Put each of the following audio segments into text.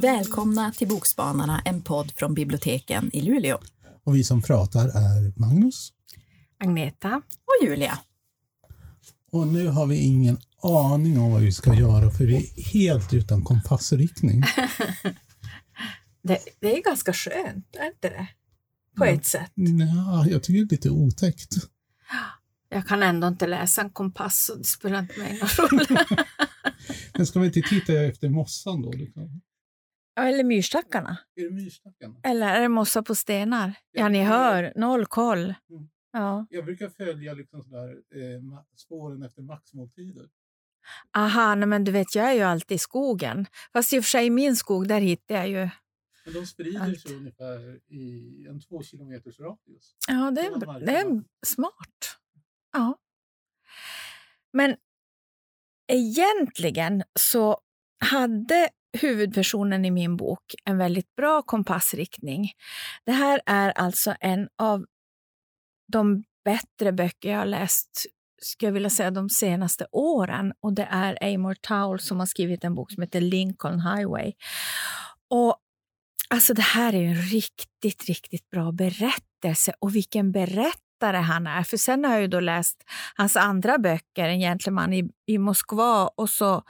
Välkomna till Bokspanarna, en podd från biblioteken i Luleå. Och vi som pratar är Magnus. Agneta. Och Julia. Och nu har vi ingen aning om vad vi ska göra för vi är helt utan kompassriktning. det, det, är ganska skönt, är inte det? På ja. ett sätt. Ja, jag tycker det är lite otäckt. Jag kan ändå inte läsa en kompass så det spelar inte mig någon roll. Men ska vi inte titta efter mossan då? Eller myrstackarna. Är det myrstackarna? Eller är det mossa på stenar? Ja, ni hör. Noll koll. Mm. Ja. Jag brukar följa liksom sådär, eh, spåren efter maxmåltider. Aha, nej, men du vet, jag är ju alltid i skogen. Fast i och för sig i min skog, där hittar jag ju men de sprider allt. sig ungefär i en två kilometers radius. Ja, det är, det är smart. Ja. Men egentligen så hade huvudpersonen i min bok en väldigt bra kompassriktning. Det här är alltså en av de bättre böcker jag har läst skulle jag vilja säga de senaste åren och det är Amor Towle som har skrivit en bok som heter Lincoln Highway. Och Alltså det här är en riktigt, riktigt bra berättelse och vilken berättare han är. För sen har jag ju då läst hans andra böcker, En gentleman i, i Moskva och så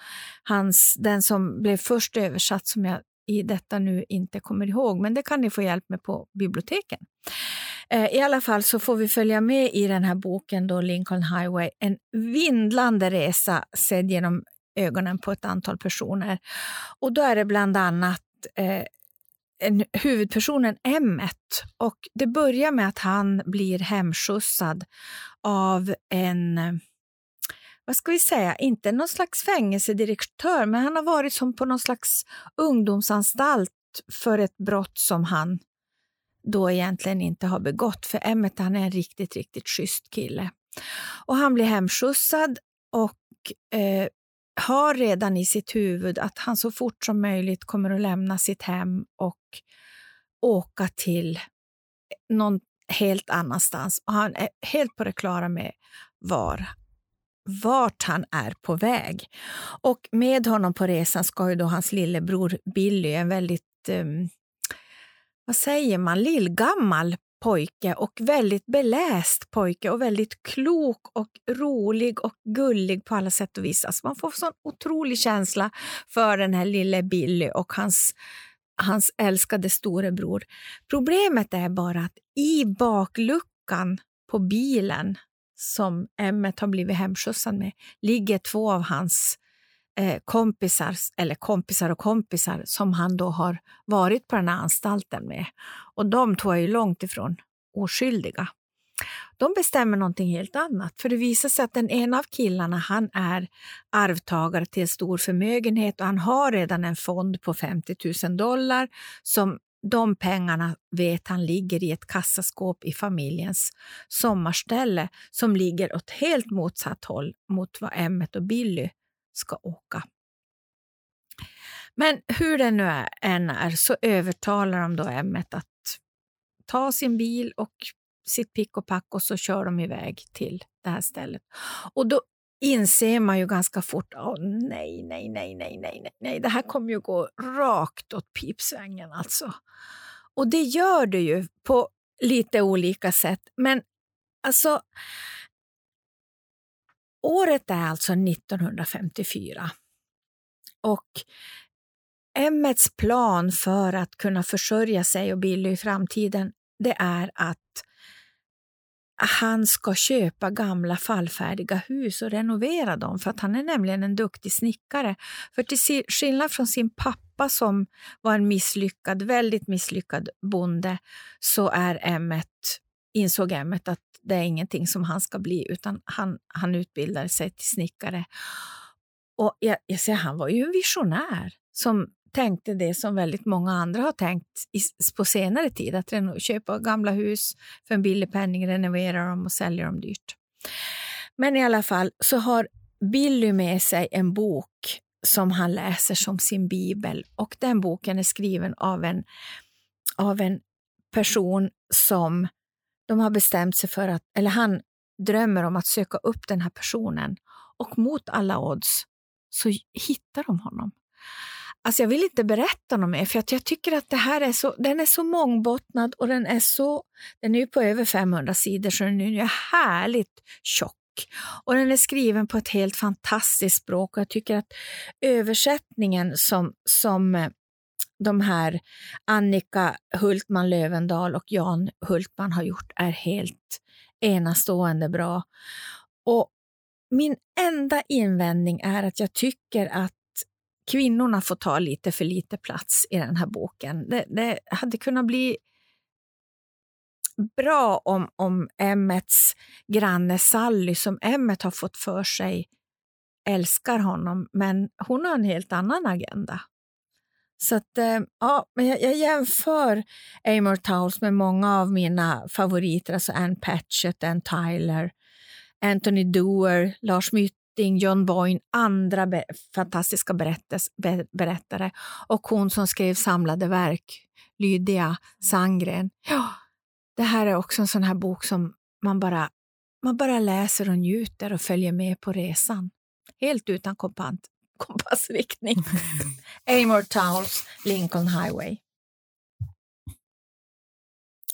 hans, den som blev först översatt som jag i detta nu inte kommer ihåg, men det kan ni få hjälp med på biblioteken. Eh, I alla fall så får vi följa med i den här boken då Lincoln Highway, en vindlande resa sedd genom ögonen på ett antal personer. Och då är det bland annat eh, en, huvudpersonen Emmet. Och det börjar med att han blir hemskjutsad av en vad ska vi säga, inte någon slags fängelsedirektör, men han har varit som på någon slags ungdomsanstalt för ett brott som han då egentligen inte har begått. För Emmet han är en riktigt, riktigt schysst kille. Och han blir hemskjutsad och eh, har redan i sitt huvud att han så fort som möjligt kommer att lämna sitt hem och åka till någon helt annanstans. Och han är helt på det klara med var vart han är på väg. Och med honom på resan ska ju då hans lillebror Billy, en väldigt, um, vad säger man, lillgammal pojke och väldigt beläst pojke och väldigt klok och rolig och gullig på alla sätt och vis. Alltså man får sån otrolig känsla för den här lille Billy och hans, hans älskade storebror. Problemet är bara att i bakluckan på bilen som Emmet har blivit hemskjutsad med ligger två av hans eh, kompisar, eller kompisar och kompisar, som han då har varit på den här anstalten med. Och de två är ju långt ifrån oskyldiga. De bestämmer någonting helt annat, för det visar sig att den ena av killarna han är arvtagare till en stor förmögenhet och han har redan en fond på 50 000 dollar som de pengarna vet han ligger i ett kassaskåp i familjens sommarställe som ligger åt helt motsatt håll mot vad Emmet och Billy ska åka. Men hur det nu än är så övertalar de då Emmet att ta sin bil och sitt pick och pack och så kör de iväg till det här stället. Och då inser man ju ganska fort, oh, nej, nej, nej, nej, nej, nej, det här kommer ju gå rakt åt pipsvängen alltså. Och det gör det ju på lite olika sätt. Men alltså, året är alltså 1954. Och Emmets plan för att kunna försörja sig och Billy i framtiden, det är att han ska köpa gamla fallfärdiga hus och renovera dem, för att han är nämligen en duktig snickare. För till skillnad från sin pappa som var en misslyckad, väldigt misslyckad bonde, så är Emmet, insåg Emmet att det är ingenting som han ska bli, utan han, han utbildade sig till snickare. Och jag, jag säger, han var ju en visionär som tänkte det som väldigt många andra har tänkt i, på senare tid, att köpa gamla hus för en billig penning, renovera dem och sälja dem dyrt. Men i alla fall så har Billy med sig en bok som han läser som sin bibel och den boken är skriven av en, av en person som de har bestämt sig för att, eller han drömmer om att söka upp den här personen och mot alla odds så hittar de honom. Alltså jag vill inte berätta något mer, för att jag tycker att det här är så, den är så mångbottnad och den är så, den är ju på över 500 sidor så den är ju härligt tjock. Och den är skriven på ett helt fantastiskt språk och jag tycker att översättningen som, som eh, de här Annika Hultman Lövendal och Jan Hultman har gjort är helt enastående bra. Och min enda invändning är att jag tycker att kvinnorna får ta lite för lite plats i den här boken. Det, det hade kunnat bli bra om, om Emmets granne Sally, som Emmet har fått för sig älskar honom, men hon har en helt annan agenda. Så att, eh, ja, men jag, jag jämför Amor Towles med många av mina favoriter, alltså Ann Patchett, Ann Tyler, Anthony Doer, Lars Mytting, John Boyne, andra be fantastiska berättes, be berättare och hon som skrev samlade verk, Lydia Sandgren. Ja, det här är också en sån här bok som man bara, man bara läser och njuter och följer med på resan. Helt utan kompant, kompassriktning. Amor Towles, Lincoln Highway.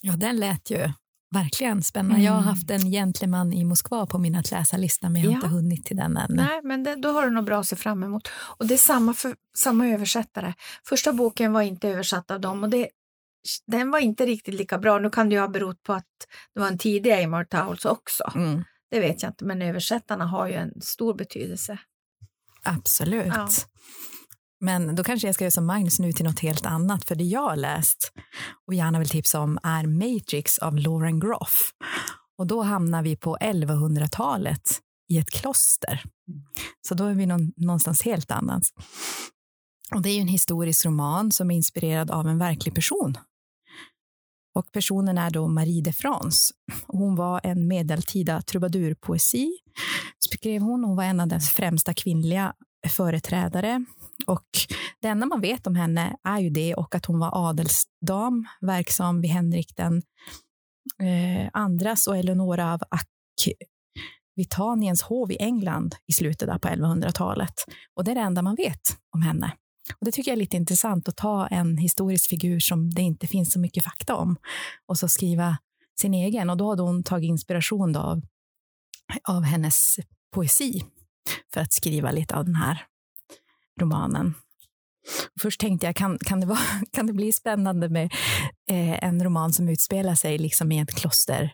Ja, den lät ju verkligen spännande. Mm. Jag har mm. haft en gentleman i Moskva på min att läsa-lista, men jag har ja. inte hunnit till den än. Nej, men det, då har du nog bra att se fram emot. Och det är samma, för, samma översättare. Första boken var inte översatt av dem och det, den var inte riktigt lika bra. Nu kan det ju ha berott på att det var en tidig Amor Towles också. Mm. Det vet jag inte, men översättarna har ju en stor betydelse. Absolut. Ja. Men då kanske jag ska göra som Magnus nu till något helt annat, för det jag har läst och gärna vill tipsa om är Matrix av Lauren Groff. Och då hamnar vi på 1100-talet i ett kloster. Så då är vi någon, någonstans helt annat. Och det är en historisk roman som är inspirerad av en verklig person. Och personen är då Marie de France. Hon var en medeltida trubadurpoesi, skrev hon. Hon var en av dess främsta kvinnliga företrädare. Och det enda man vet om henne är ju det och att hon var adelsdam, verksam vid Henrik den eh, andras och Eleonora av Akvitaniens hov i England i slutet på 1100-talet. Och det är det enda man vet om henne. Och Det tycker jag är lite intressant att ta en historisk figur som det inte finns så mycket fakta om och så skriva sin egen. Och då hade hon tagit inspiration av, av hennes poesi för att skriva lite av den här romanen. Först tänkte jag, kan, kan, det, vara, kan det bli spännande med eh, en roman som utspelar sig liksom i en kloster,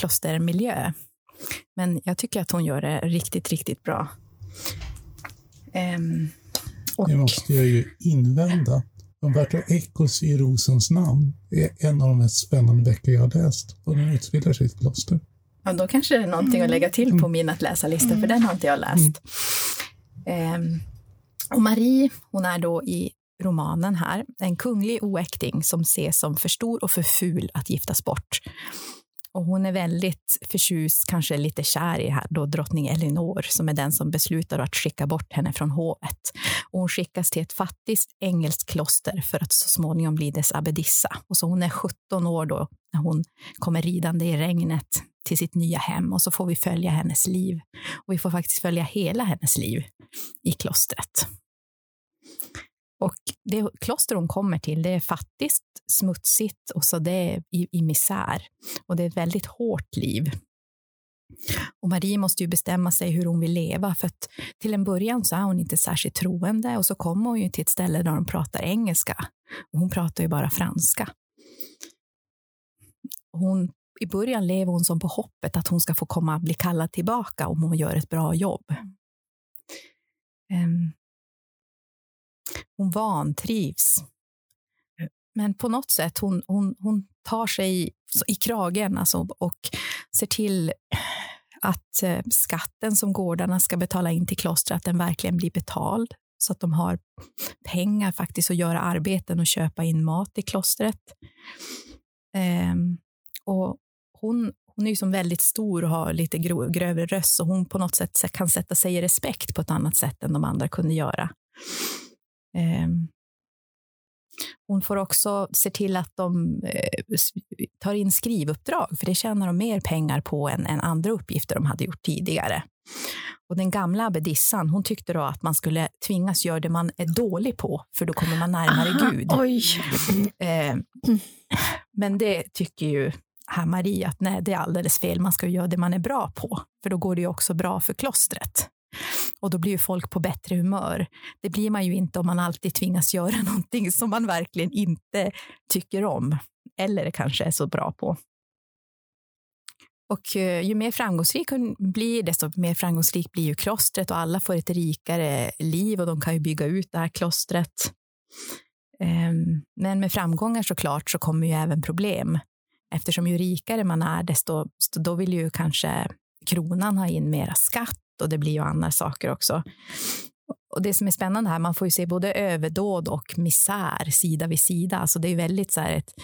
klostermiljö? Men jag tycker att hon gör det riktigt, riktigt bra. Um, och... Det måste jag ju invända. Umberto Ecos i Rosens namn är en av de mest spännande böcker jag har läst och den utspelar sig i ett kloster. Ja, då kanske det är någonting att lägga till på min att läsa-lista, för den har inte jag läst. Mm. Um, och Marie, hon är då i romanen här en kunglig oäkting som ses som för stor och för ful att giftas bort. Och hon är väldigt förtjust, kanske lite kär i här då drottning Elinor som är den som beslutar att skicka bort henne från hovet. Och hon skickas till ett fattigt engelskt kloster för att så småningom bli dess abbedissa. Och så hon är 17 år då när hon kommer ridande i regnet till sitt nya hem och så får vi följa hennes liv. Och vi får faktiskt följa hela hennes liv i klostret. Och det kloster hon kommer till, det är fattigt, smutsigt och så det är i, i misär. Och det är ett väldigt hårt liv. Och Marie måste ju bestämma sig hur hon vill leva, för att till en början så är hon inte särskilt troende och så kommer hon ju till ett ställe där de pratar engelska och hon pratar ju bara franska. Hon, I början lever hon som på hoppet att hon ska få komma bli kallad tillbaka om hon gör ett bra jobb. Um, hon vantrivs. Men på något sätt, hon, hon, hon tar sig i kragen alltså, och ser till att eh, skatten som gårdarna ska betala in till klostret, att den verkligen blir betald så att de har pengar faktiskt att göra arbeten och köpa in mat i klostret. Um, och hon, hon är ju som väldigt stor och har lite grövre röst, så hon på något sätt kan sätta sig i respekt på ett annat sätt än de andra kunde göra. Um, Hon får också se till att de eh, tar in skrivuppdrag, för det tjänar de mer pengar på än, än andra uppgifter de hade gjort tidigare. Och den gamla abbedissan, hon tyckte då att man skulle tvingas göra det man är dålig på, för då kommer man närmare Aha, Gud. Eh, men det tycker ju här Marie att nej, det är alldeles fel. Man ska göra det man är bra på, för då går det ju också bra för klostret. Och då blir ju folk på bättre humör. Det blir man ju inte om man alltid tvingas göra någonting som man verkligen inte tycker om eller kanske är så bra på. Och eh, ju mer framgångsrik hon blir, desto mer framgångsrik blir ju klostret och alla får ett rikare liv och de kan ju bygga ut det här klostret. Ehm, men med framgångar såklart så kommer ju även problem. Eftersom ju rikare man är, desto då vill ju kanske kronan ha in mera skatt och det blir ju andra saker också. Och det som är spännande här, man får ju se både överdåd och misär sida vid sida. Alltså det är väldigt så här ett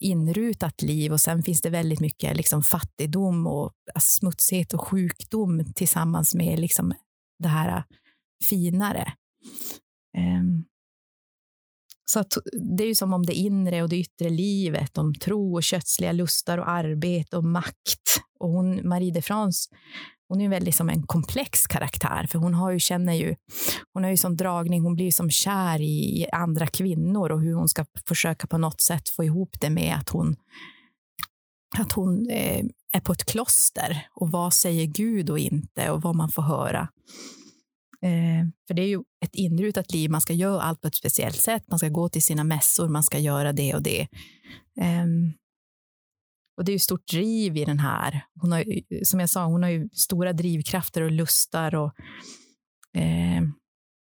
inrutat liv och sen finns det väldigt mycket liksom fattigdom och alltså, smutsighet och sjukdom tillsammans med liksom det här finare. Um, så att det är ju som om det inre och det yttre livet, om tro och kötsliga lustar och arbete och makt. Och hon, Marie de France, hon är ju väldigt som en komplex karaktär, för hon har ju, känner ju, hon har ju som dragning, hon blir som kär i, andra kvinnor och hur hon ska försöka på något sätt få ihop det med att hon, att hon eh, är på ett kloster och vad säger Gud och inte och vad man får höra. Eh, för det är ju ett inrutat liv, man ska göra allt på ett speciellt sätt, man ska gå till sina mässor, man ska göra det och det. Eh, och det är ju stort driv i den här. Hon har, som jag sa, hon har ju stora drivkrafter och lustar. Och, eh,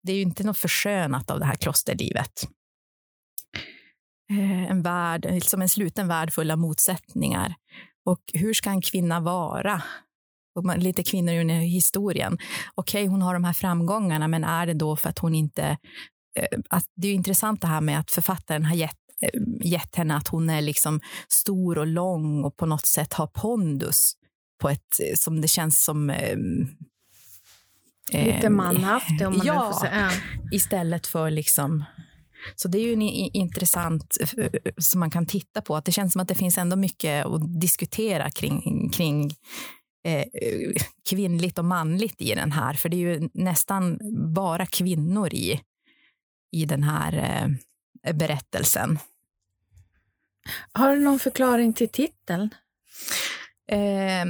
det är ju inte något förskönat av det här klosterlivet. Eh, en värld, som en sluten värld full av motsättningar. Och hur ska en kvinna vara? Och man, lite kvinnor i historien. Okej, okay, hon har de här framgångarna, men är det då för att hon inte... Eh, att det är ju intressant det här med att författaren har gett gett henne att hon är liksom stor och lång och på något sätt har pondus på ett eh, som det känns som eh, Lite manhaft om man ja, får säga. istället för liksom så det är ju en intressant som man kan titta på. Att det känns som att det finns ändå mycket att diskutera kring, kring eh, kvinnligt och manligt i den här. För det är ju nästan bara kvinnor i, i den här eh, berättelsen. Har du någon förklaring till titeln? Eh,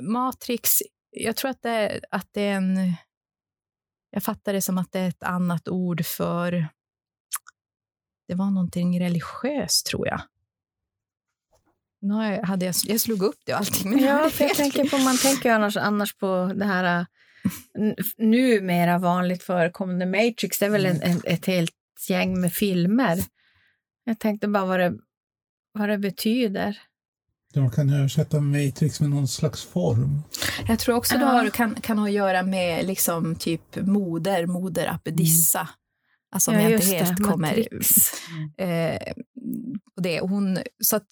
Matrix, jag tror att det, att det är en... Jag fattar det som att det är ett annat ord för... Det var någonting religiöst, tror jag. Nu hade jag, jag slog upp det och allting. Men ja, för jag tänker på, man tänker annars, annars på det här numera vanligt förekommande Matrix. Det är väl en, en, ett helt gäng med filmer. Jag tänkte bara vad det vad det betyder. Man kan översätta Matrix med någon slags form. Jag tror också det har, kan, kan ha att göra med liksom typ moder, moder Apedissa. Mm. Alltså om ja, jag inte helt det, kommer... Eh, på det. hon, så att,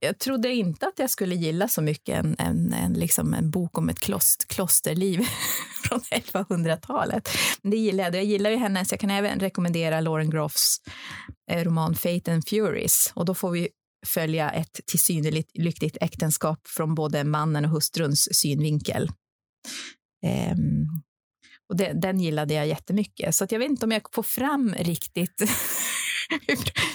jag trodde inte att jag skulle gilla så mycket en, en, en, liksom en bok om ett klost, klosterliv från 1100-talet. Men det gillar jag. Jag gillar ju hennes, jag kan även rekommendera Lauren Groffs eh, roman Fate and Furies. Och då får vi följa ett till synnerligt lyckligt äktenskap från både mannen och hustruns synvinkel. Um, och det, den gillade jag jättemycket, så att jag vet inte om jag får fram riktigt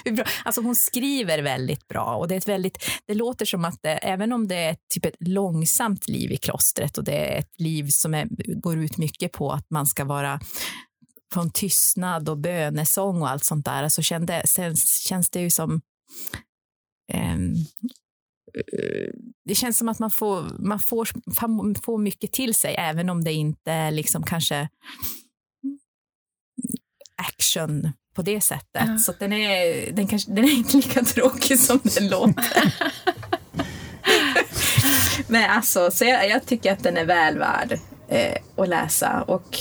hur, bra. Alltså hon skriver väldigt bra och det är ett väldigt, det låter som att det, även om det är typ ett långsamt liv i klostret och det är ett liv som är, går ut mycket på att man ska vara från tystnad och bönesång och allt sånt där, så kände, sen, känns det ju som det känns som att man får, man får, får mycket till sig, även om det inte liksom kanske action på det sättet. Ja. Så den är, den, kanske, den är inte lika tråkig som den låter. Men alltså, så jag, jag, tycker att den är väl värd eh, att läsa. Och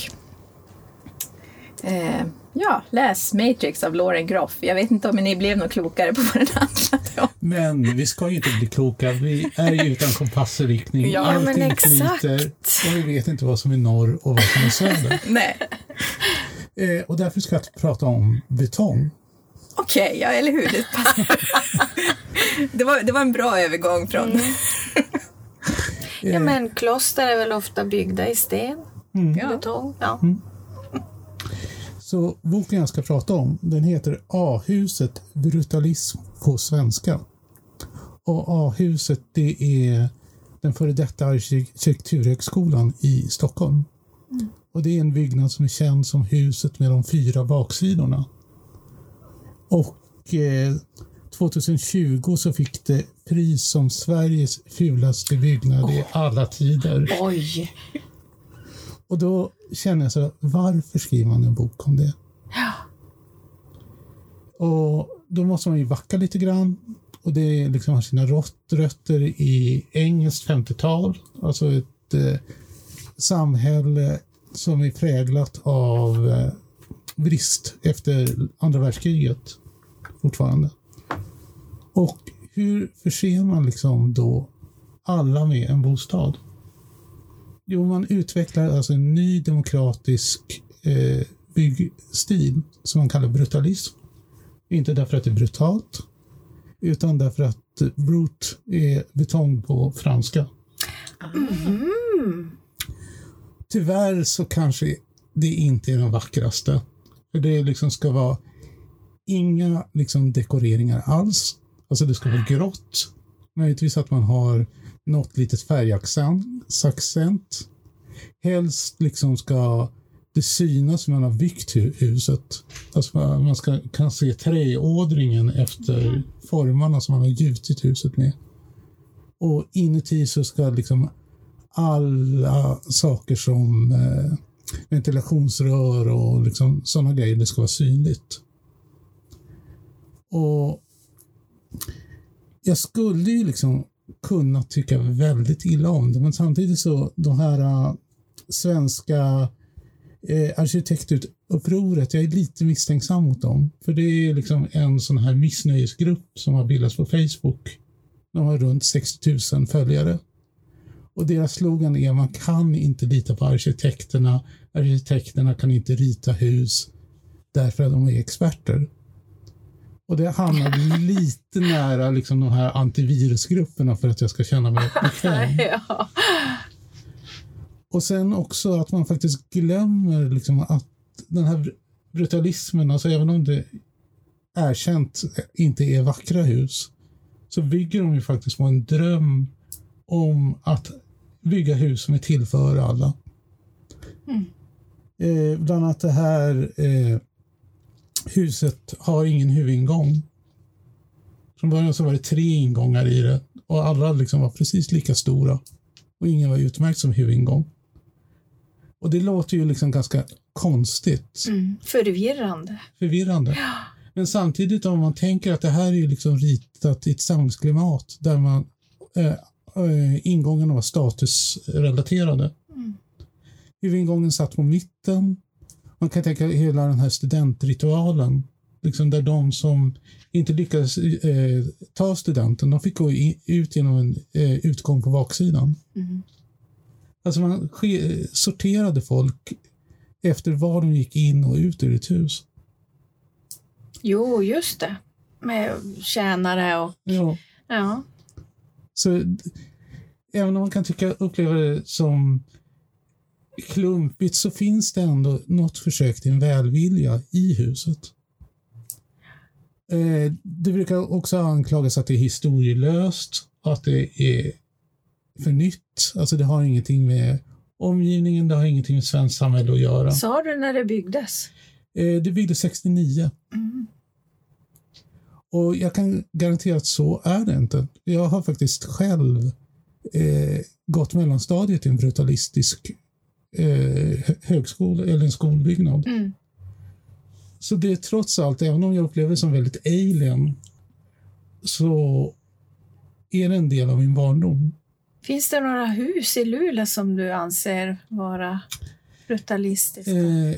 eh, Ja, läs Matrix av Lauren Groff. Jag vet inte om ni blev något klokare på vad den handlade om. Men vi ska ju inte bli kloka. Vi är ju utan kompass och riktning. Ja, Allting men exakt. flyter och vi vet inte vad som är norr och vad som är söder. Nej. Eh, och därför ska jag prata om betong. Okej, okay, ja eller hur. Det, det, var, det var en bra övergång från... Mm. ja, men kloster är väl ofta byggda i sten, mm. betong. Ja. Mm. Så boken jag ska prata om, den heter A-huset brutalism på svenska. Och A-huset det är den före detta arkitekturhögskolan i Stockholm. Mm. Och det är en byggnad som är känd som huset med de fyra baksidorna. Och eh, 2020 så fick det pris som Sveriges fulaste byggnad oh. i alla tider. Oj! Och då känner jag så varför skriver man en bok om det? Ja. Och då måste man ju backa lite grann. Och det liksom har sina rötter i engelskt 50-tal. Alltså ett eh, samhälle som är präglat av eh, brist efter andra världskriget fortfarande. Och hur förser man liksom då alla med en bostad? Jo, man utvecklar alltså en ny demokratisk eh, byggstil som man kallar brutalism. Inte därför att det är brutalt, utan därför att brute är betong på franska. Mm. Tyvärr så kanske det inte är den vackraste. För det liksom ska vara inga liksom dekoreringar alls. Alltså det ska vara grått. Möjligtvis att man har något litet färgaccent. Helst liksom ska det synas hur man har byggt huset. Alltså man ska, kan se träådringen efter formarna som man har gjutit huset med. Och inuti så ska liksom alla saker som eh, ventilationsrör och liksom sådana grejer, det ska vara synligt. Och jag skulle ju liksom kunnat tycka väldigt illa om det, men samtidigt så de här uh, svenska eh, arkitektupproret, jag är lite misstänksam mot dem. För det är liksom en sån här missnöjesgrupp som har bildats på Facebook. De har runt 60 000 följare. Och deras slogan är man kan inte lita på arkitekterna. Arkitekterna kan inte rita hus därför att de är experter. Och det hamnar lite nära liksom de här antivirusgrupperna för att jag ska känna mig bekväm. ja. Och sen också att man faktiskt glömmer liksom att den här brutalismen, alltså även om det erkänt inte är vackra hus, så bygger de ju faktiskt på en dröm om att bygga hus som är till för alla. Mm. Eh, bland annat det här eh, huset har ingen huvudingång. Från början så var det tre ingångar i det och alla liksom var precis lika stora. Och ingen var utmärkt som huvudingång. Och det låter ju liksom ganska konstigt. Mm, förvirrande. Förvirrande. Ja. Men samtidigt om man tänker att det här är liksom ritat i ett samhällsklimat där man äh, äh, ingångarna var statusrelaterade. Mm. Huvudingången satt på mitten. Man kan tänka hela den här studentritualen, liksom där de som inte lyckades eh, ta studenten, de fick gå i, ut genom en eh, utgång på baksidan. Mm. Alltså man sorterade folk efter var de gick in och ut ur ett hus. Jo, just det. Med tjänare och... Ja. ja. Så även om man kan tycka uppleva det som klumpigt så finns det ändå något försök till en välvilja i huset. Eh, det brukar också anklagas att det är historielöst, att det är för nytt. Alltså det har ingenting med omgivningen, det har ingenting med svenskt samhälle att göra. Sa du när det byggdes? Eh, det byggdes 69. Mm. Och jag kan garantera att så är det inte. Jag har faktiskt själv eh, gått mellanstadiet i en brutalistisk eh, högskola eller en skolbyggnad. Mm. Så det är trots allt, även om jag upplever det som väldigt alien, så är det en del av min barndom. Finns det några hus i Luleå som du anser vara brutalistiska? Eh,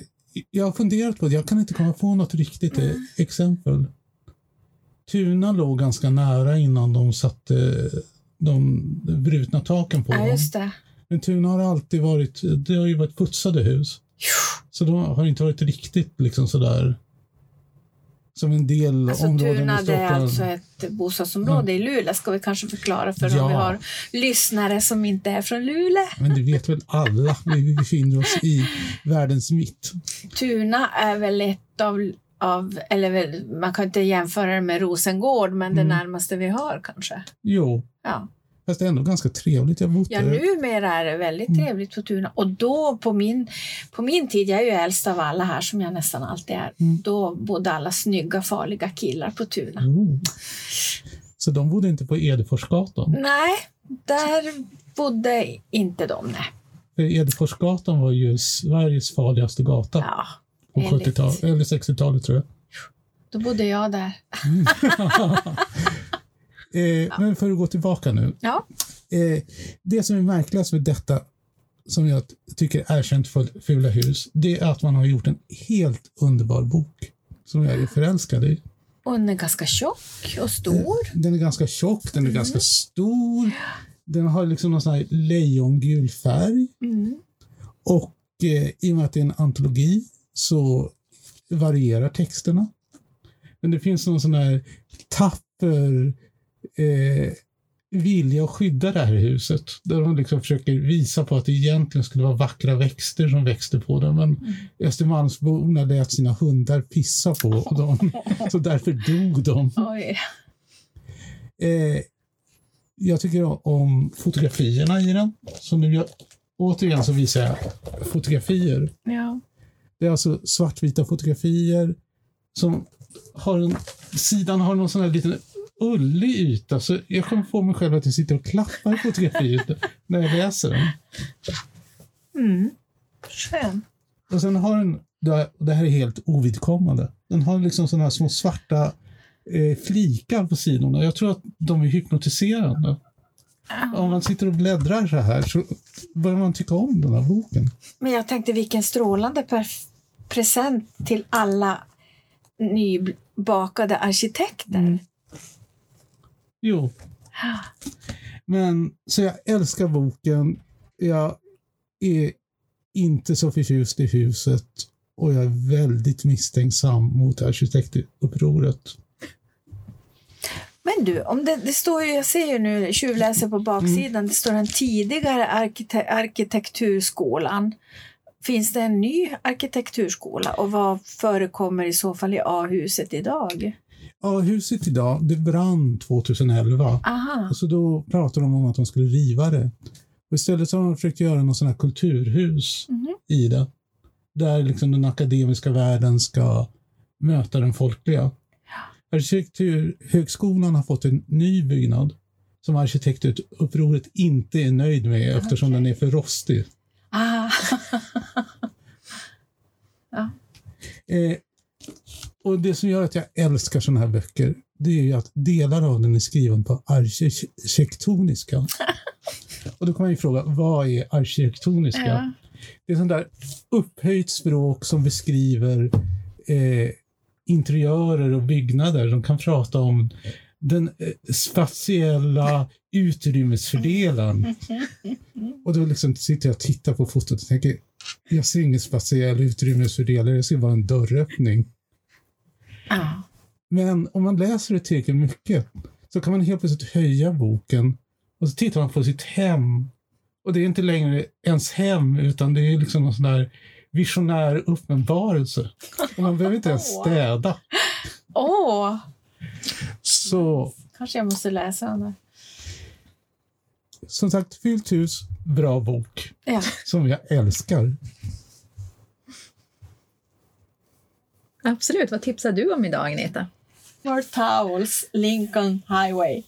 jag har funderat på det. Jag kan inte komma på något riktigt mm. exempel. Tuna låg ganska nära innan de satte de brutna taken på ja, dem. Det. Men Tuna har alltid varit, det har ju varit putsade hus. Så de har inte varit riktigt liksom sådär som en del Alltså områden Tuna i det är Stockholm. alltså ett bostadsområde i Luleå ska vi kanske förklara för Ja. om vi har lyssnare som inte är från Luleå. Men det vet väl alla, vi befinner oss i världens mitt. Tuna är väl ett av, av eller väl, man kan inte jämföra det med Rosengård men det Mm. närmaste vi har kanske. Jo, Ja. Fast det är ändå ganska trevligt. Jag Ja, numera är det väldigt Mm. trevligt på Tuna. Och då på min, på min tid, jag är ju äldst av alla här som jag nästan alltid är, Mm. då bodde alla snygga farliga killar på Tuna. Oh. Så de bodde inte på Edeforsgatan? Nej, där bodde inte de. Nej. Edeforsgatan var ju Sveriges farligaste gata Ja, på enligt- 70-talet, eller 60-talet tror jag. då bodde jag där. eh, Men för att gå tillbaka nu. Ja. Eh, det som är märkligast med detta, som jag tycker är erkänt för Fula hus, det är att man har gjort en helt underbar bok som jag är förälskad i. Och den är ganska tjock och stor. Den är ganska tjock, den är Mm. ganska stor. Den har liksom någon sån här lejongul färg. Mm. Och eh, i och med att det är en antologi så varierar texterna. Men det finns någon sån här tapper eh, vilja att skydda det här huset. Där de liksom försöker visa på att det egentligen skulle vara vackra växter som växte på det. Men Mm. Östermalmsborna lät sina hundar pissa på dem. Så därför dog de. Eh, jag tycker om fotografierna i den. Så nu jag, återigen så visar jag fotografier. Ja. Det är alltså svartvita fotografier som har en, sidan har någon sån här liten ullig yta. Så jag kommer få mig själv att jag sitter och klappar fotografiet när jag läser den. Mm. Skön. Och sen har den, det här är helt ovidkommande, den har liksom såna här små svarta eh, flikar på sidorna. Jag tror att de är hypnotiserande. Om man sitter och bläddrar så här så börjar man tycka om den här boken. Men jag tänkte vilken strålande present till alla nybakade arkitekter. Mm. Jo. Men så jag älskar boken. Jag är inte så förtjust i huset och jag är väldigt misstänksam mot arkitektupproret. Men du, om det, det står ju, jag ser ju nu, tjuvläser på baksidan, det står den tidigare arkite- arkitekturskolan. Finns det en ny arkitekturskola och vad förekommer i så fall i A-huset idag? Ja, huset idag, det brann 2011. Aha, Och så då pratade de om att de skulle riva det. Och istället så har de försökt göra något sånt här kulturhus Mhm. i det. Där liksom den akademiska världen ska möta den folkliga. Arkitekturhögskolan har fått en ny byggnad som arkitektupproret inte är nöjd med eftersom den är för rostig. ah. Eh, och det som gör att jag älskar sådana här böcker, det är ju att delar av den är skriven på arkitektoniska. och då kan man ju fråga, vad är arkitektoniska? Ja. Det är sånt där upphöjt språk som beskriver eh, interiörer och byggnader. De kan prata om den eh, spatiella utrymmesfördelaren. Och då liksom sitter jag och tittar på fotot och tänker, jag ser ingen spatiell utrymmesfördelare, jag ser bara en dörröppning. Ja. Men om man läser det tillräckligt mycket så kan man helt plötsligt höja boken och så tittar man på sitt hem. Och det är inte längre ens hem utan det är liksom någon sån där visionär uppenbarelse. Och man behöver inte ens städa. Åh, Så kanske jag måste läsa den som sagt, Fyllt hus, bra bok Ja. som jag älskar. Absolut. Vad tipsar du om idag, Agneta? North Towels, Lincoln Highway.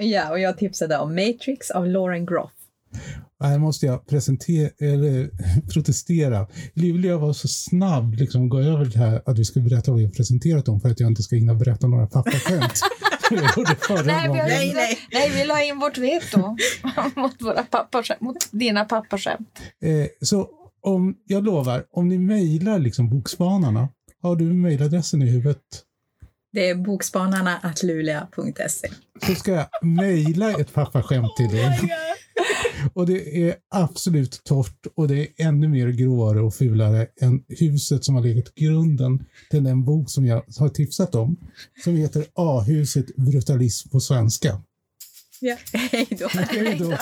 Ja, och jag tipsade om Matrix av Lauren Groff. Här måste jag presentera, eller, protestera. Livlia var så snabb liksom, att gå över det här att vi ska berätta vad vi har presenterat om för att jag inte ska hinna berätta några pappaskämt. Nej, vi, har Nej, nej. nej, vi la in vårt veto mot, våra pappaskämt, mot dina pappaskämt. Eh, så om, jag lovar, om ni mejlar liksom Bokspanarna, har du mejladressen i huvudet? Det är bokspanarna.luleå.se. Så ska jag mejla ett pappaskämt till er. Och det är absolut torrt och det är ännu mer gråare och fulare än huset som har legat grunden till den bok som jag har tipsat om. Som heter A-huset brutalism på svenska. Ja. Hej då. Hej då.